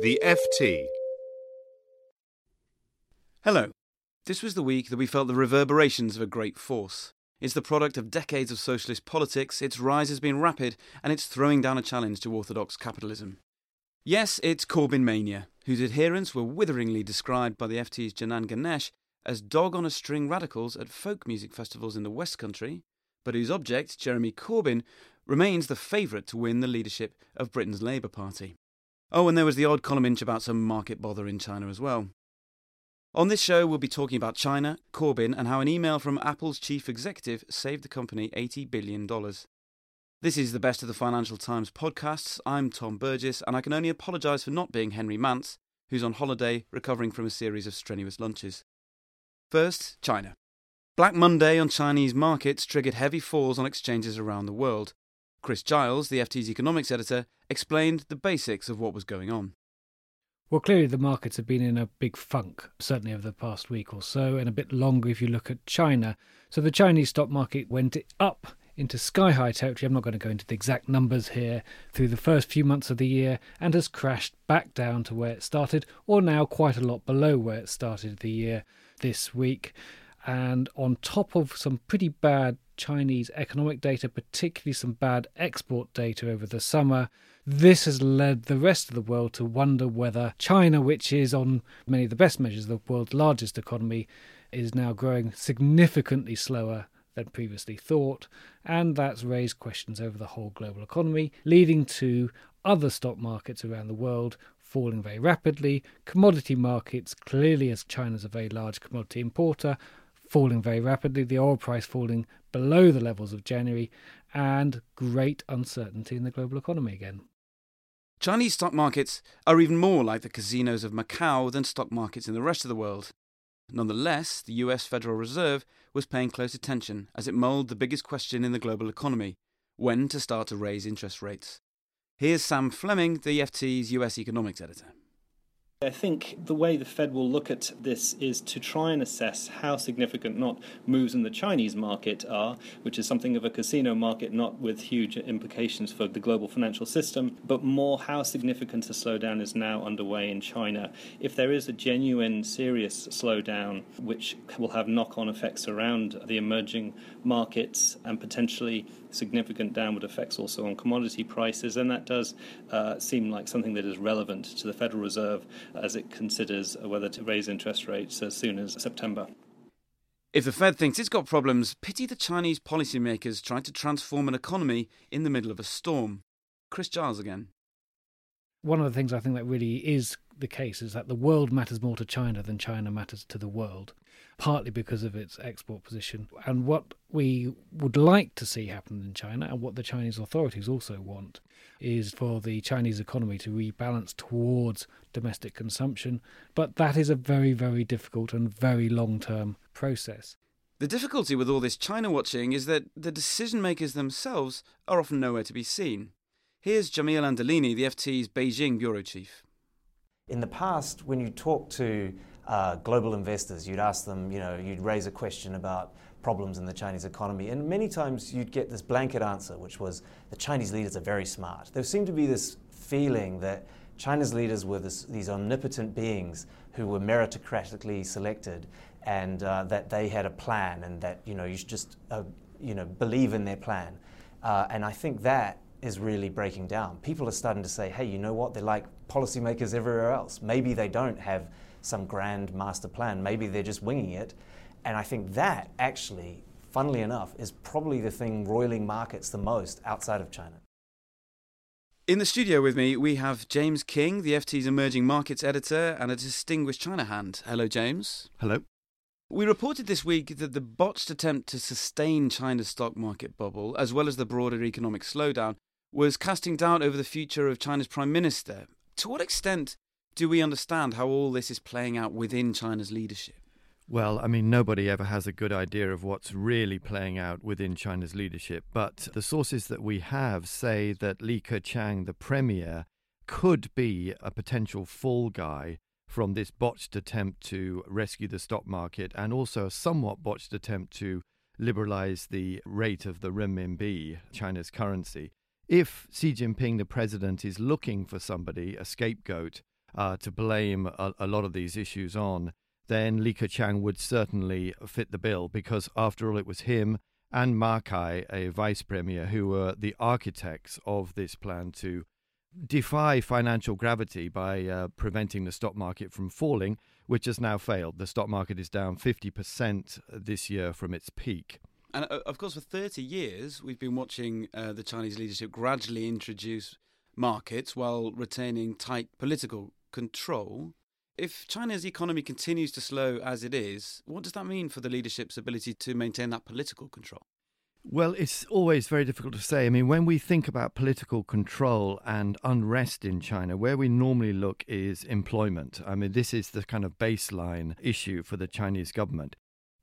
The FT. Hello. This was the week that we felt the reverberations of a great force. It's the product of decades of socialist politics, its rise has been rapid, and it's throwing down a challenge to orthodox capitalism. Yes, it's Corbyn mania, whose adherents were witheringly described by the FT's Janan Ganesh as dog on a string radicals at folk music festivals in the West Country, but whose object, Jeremy Corbyn, remains the favourite to win the leadership of Britain's Labour Party. Oh, and there was the odd column inch about some market bother in China as well. On this show, we'll be talking about China, Corbyn, and how an email from Apple's chief executive saved the company $80 billion. This is the Best of the Financial Times podcasts. I'm Tom Burgis, and I can only apologise for not being Henry Mance, who's on holiday recovering from a series of strenuous lunches. First, China. Black Monday on Chinese markets triggered heavy falls on exchanges around the world. Chris Giles, the FT's economics editor, explained the basics of what was going on. Well, clearly the markets have been in a big funk, certainly over the past week or so, and a bit longer if you look at China. So the Chinese stock market went up into sky high territory. I'm not going to go into the exact numbers here through the first few months of the year and has crashed back down to where it started, or now quite a lot below where it started the year this week. And on top of some pretty bad Chinese economic data, particularly some bad export data over the summer, this has led the rest of the world to wonder whether China, which is on many of the best measures the world's largest economy, is now growing significantly slower than previously thought, and that's raised questions over the whole global economy, leading to other stock markets around the world falling very rapidly, commodity markets, clearly as China's a very large commodity importer, falling very rapidly, the oil price falling below the levels of January, and great uncertainty in the global economy again. Chinese stock markets are even more like the casinos of Macau than stock markets in the rest of the world. Nonetheless, the US Federal Reserve was paying close attention as it mulled the biggest question in the global economy when to start to raise interest rates. Here's Sam Fleming, the FT's US economics editor. I think the way the Fed will look at this is to try and assess how significant not moves in the Chinese market are, which is something of a casino market, not with huge implications for the global financial system, but more how significant a slowdown is now underway in China. If there is a genuine, serious slowdown, which will have knock on effects around the emerging markets and potentially significant downward effects also on commodity prices, and that does uh, seem like something that is relevant to the Federal Reserve as it considers whether to raise interest rates as soon as September. If the Fed thinks it's got problems, pity the Chinese policymakers trying to transform an economy in the middle of a storm. Chris Giles again. One of the things I think that really is the case is that the world matters more to China than China matters to the world, partly because of its export position. And what we would like to see happen in China, and what the Chinese authorities also want, is for the Chinese economy to rebalance towards domestic consumption. But that is a very, very difficult and very long term process. The difficulty with all this China watching is that the decision makers themselves are often nowhere to be seen. Here's Jamil Anderlini, the FT's Beijing bureau chief. In the past, when you talk to uh, global investors, you'd ask them, you know, you'd raise a question about problems in the Chinese economy, and many times you'd get this blanket answer, which was the Chinese leaders are very smart. There seemed to be this feeling that China's leaders were this, these omnipotent beings who were meritocratically selected, and uh, that they had a plan, and that you know you should just uh, you know believe in their plan. Uh, and I think that is really breaking down. People are starting to say, hey, you know what? They're like policymakers everywhere else. Maybe they don't have some grand master plan. Maybe they're just winging it. And I think that actually, funnily enough, is probably the thing roiling markets the most outside of China. In the studio with me, we have James King, the FT's emerging markets editor and a distinguished China hand. Hello, James. Hello. We reported this week that the botched attempt to sustain China's stock market bubble, as well as the broader economic slowdown, was casting doubt over the future of China's prime minister. To what extent do we understand how all this is playing out within China's leadership? Well, I mean, nobody ever has a good idea of what's really playing out within China's leadership, but the sources that we have say that Li Keqiang, the premier, could be a potential fall guy from this botched attempt to rescue the stock market and also a somewhat botched attempt to liberalize the rate of the renminbi, China's currency if Xi Jinping, the president, is looking for somebody, a scapegoat, uh, to blame a, a lot of these issues on, then Li Keqiang would certainly fit the bill because, after all, it was him and Ma Kai, a vice premier, who were the architects of this plan to defy financial gravity by uh, preventing the stock market from falling, which has now failed. The stock market is down 50% this year from its peak. And uh, of course, for 30 years, we've been watching uh, the Chinese leadership gradually introduce markets while retaining tight political control. If China's economy continues to slow as it is, what does that mean for the leadership's ability to maintain that political control? Well, it's always very difficult to say. I mean, when we think about political control and unrest in China, where we normally look is employment. I mean, this is the kind of baseline issue for the Chinese government.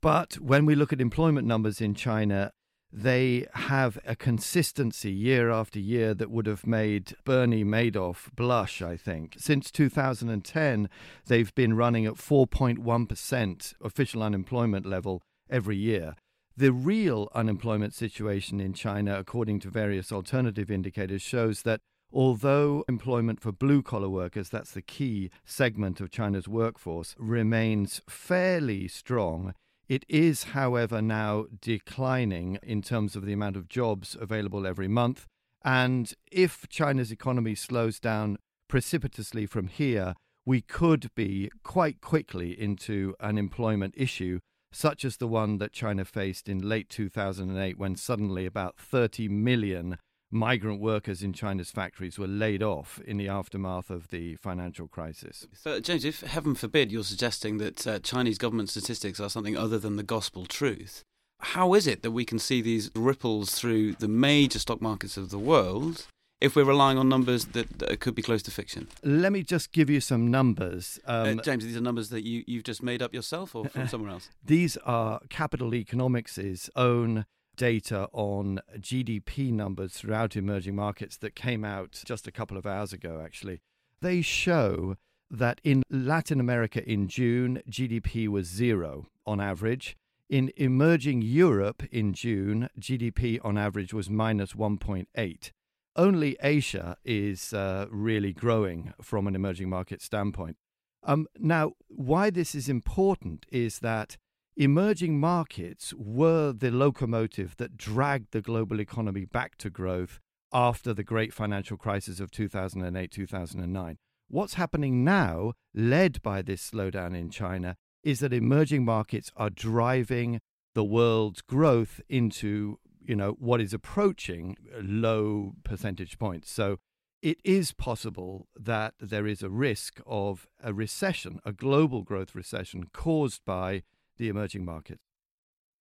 But when we look at employment numbers in China, they have a consistency year after year that would have made Bernie Madoff blush, I think. Since 2010, they've been running at 4.1% official unemployment level every year. The real unemployment situation in China, according to various alternative indicators, shows that although employment for blue collar workers, that's the key segment of China's workforce, remains fairly strong, it is, however, now declining in terms of the amount of jobs available every month. And if China's economy slows down precipitously from here, we could be quite quickly into an employment issue, such as the one that China faced in late 2008 when suddenly about 30 million migrant workers in China's factories were laid off in the aftermath of the financial crisis. So, James, if heaven forbid you're suggesting that uh, Chinese government statistics are something other than the gospel truth, how is it that we can see these ripples through the major stock markets of the world if we're relying on numbers that, that could be close to fiction? Let me just give you some numbers. Um, uh, James, these are numbers that you, you've just made up yourself or from somewhere else? These are Capital Economics' own data on GDP numbers throughout emerging markets that came out just a couple of hours ago, actually. They show that in Latin America in June, GDP was zero on average. In emerging Europe in June, GDP on average was minus 1.8. Only Asia is uh, really growing from an emerging market standpoint. Um, now, why this is important is that emerging markets were the locomotive that dragged the global economy back to growth after the great financial crisis of 2008 2009. What's happening now, led by this slowdown in China, is that emerging markets are driving the world's growth into you know what is approaching low percentage points so it is possible that there is a risk of a recession a global growth recession caused by the emerging markets.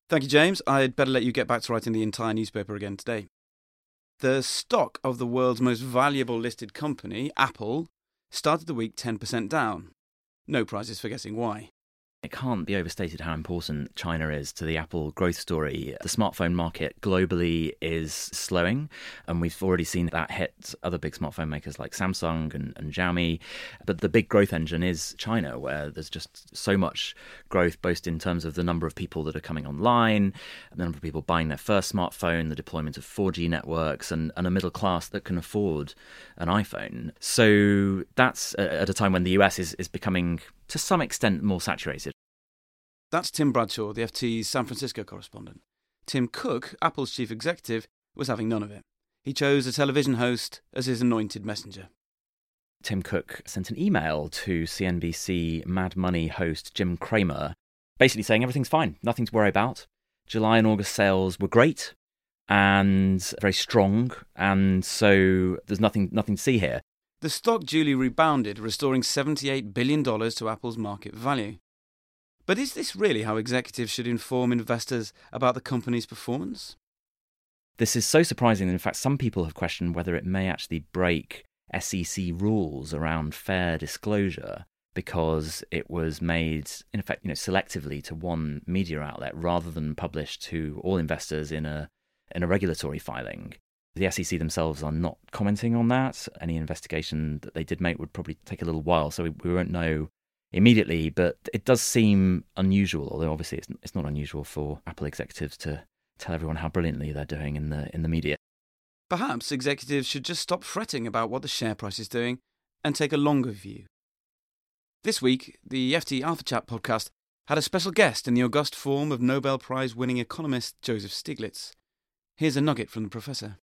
Thank you, James. I'd better let you get back to writing the entire newspaper again today. The stock of the world's most valuable listed company, Apple, started the week 10% down. No prizes for guessing why. It can't be overstated how important China is to the Apple growth story. The smartphone market globally is slowing, and we've already seen that hit other big smartphone makers like Samsung and, and Xiaomi. But the big growth engine is China, where there's just so much growth, both in terms of the number of people that are coming online, the number of people buying their first smartphone, the deployment of 4G networks, and, and a middle class that can afford an iPhone. So that's at a time when the US is, is becoming to some extent more saturated. That's Tim Bradshaw, the FT's San Francisco correspondent. Tim Cook, Apple's chief executive, was having none of it. He chose a television host as his anointed messenger. Tim Cook sent an email to CNBC Mad Money host Jim Cramer, basically saying everything's fine, nothing to worry about. July and August sales were great and very strong, and so there's nothing nothing to see here. The stock duly rebounded, restoring $78 billion to Apple's market value. But is this really how executives should inform investors about the company's performance? This is so surprising that, in fact, some people have questioned whether it may actually break SEC rules around fair disclosure because it was made, in effect, you know, selectively to one media outlet rather than published to all investors in a in a regulatory filing. The SEC themselves are not commenting on that. Any investigation that they did make would probably take a little while, so we, we won't know immediately, but it does seem unusual, although obviously it's, it's not unusual for Apple executives to tell everyone how brilliantly they're doing in the, in the media. Perhaps executives should just stop fretting about what the share price is doing and take a longer view. This week, the FT Alpha Chat podcast had a special guest in the august form of Nobel Prize winning economist Joseph Stiglitz. Here's a nugget from the professor.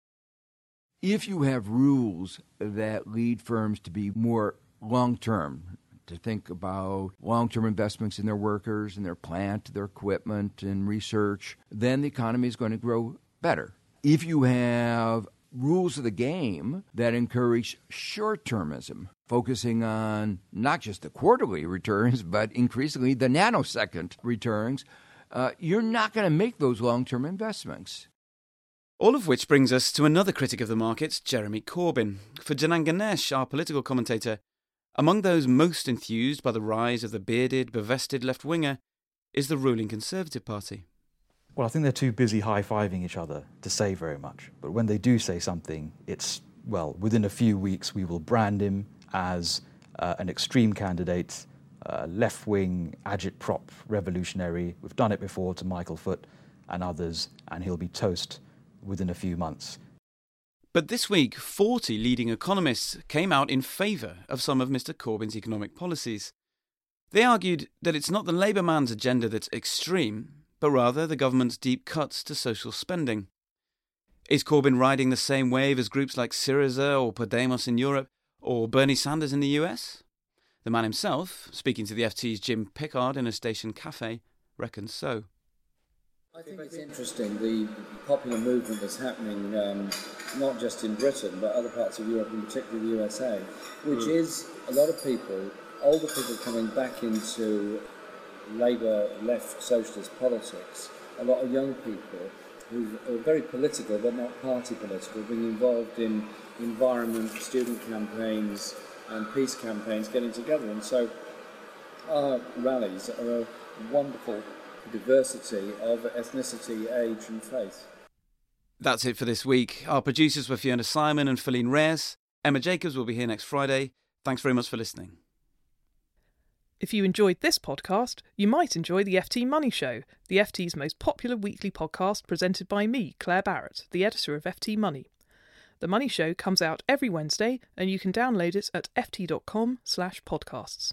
If you have rules that lead firms to be more long term, to think about long term investments in their workers, in their plant, their equipment, and research, then the economy is going to grow better. If you have rules of the game that encourage short termism, focusing on not just the quarterly returns, but increasingly the nanosecond returns, uh, you're not going to make those long term investments. All of which brings us to another critic of the markets, Jeremy Corbyn. For Janan Ganesh, our political commentator, among those most enthused by the rise of the bearded, bevested left winger is the ruling Conservative Party. Well, I think they're too busy high fiving each other to say very much. But when they do say something, it's, well, within a few weeks, we will brand him as uh, an extreme candidate, uh, left wing, agitprop revolutionary. We've done it before to Michael Foot and others, and he'll be toast within a few months. But this week, 40 leading economists came out in favour of some of Mr. Corbyn's economic policies. They argued that it's not the Labour man's agenda that's extreme, but rather the government's deep cuts to social spending. Is Corbyn riding the same wave as groups like Syriza or Podemos in Europe, or Bernie Sanders in the US? The man himself, speaking to the FT's Jim Pickard in a station cafe, reckons so. I think it's interesting the popular movement that's happening, um, not just in Britain but other parts of Europe and particularly the USA, which mm. is a lot of people, older people coming back into Labour left socialist politics, a lot of young people who are very political but not party political, being involved in environment, student campaigns, and peace campaigns getting together. And so our rallies are a wonderful diversity of ethnicity, age, and faith. That's it for this week. Our producers were Fiona Simon and Feline Reyes. Emma Jacobs will be here next Friday. Thanks very much for listening. If you enjoyed this podcast, you might enjoy the FT Money Show, the FT's most popular weekly podcast presented by me, Claer Barrett, the editor of FT Money. The Money Show comes out every Wednesday, and you can download it at ft.com/podcasts.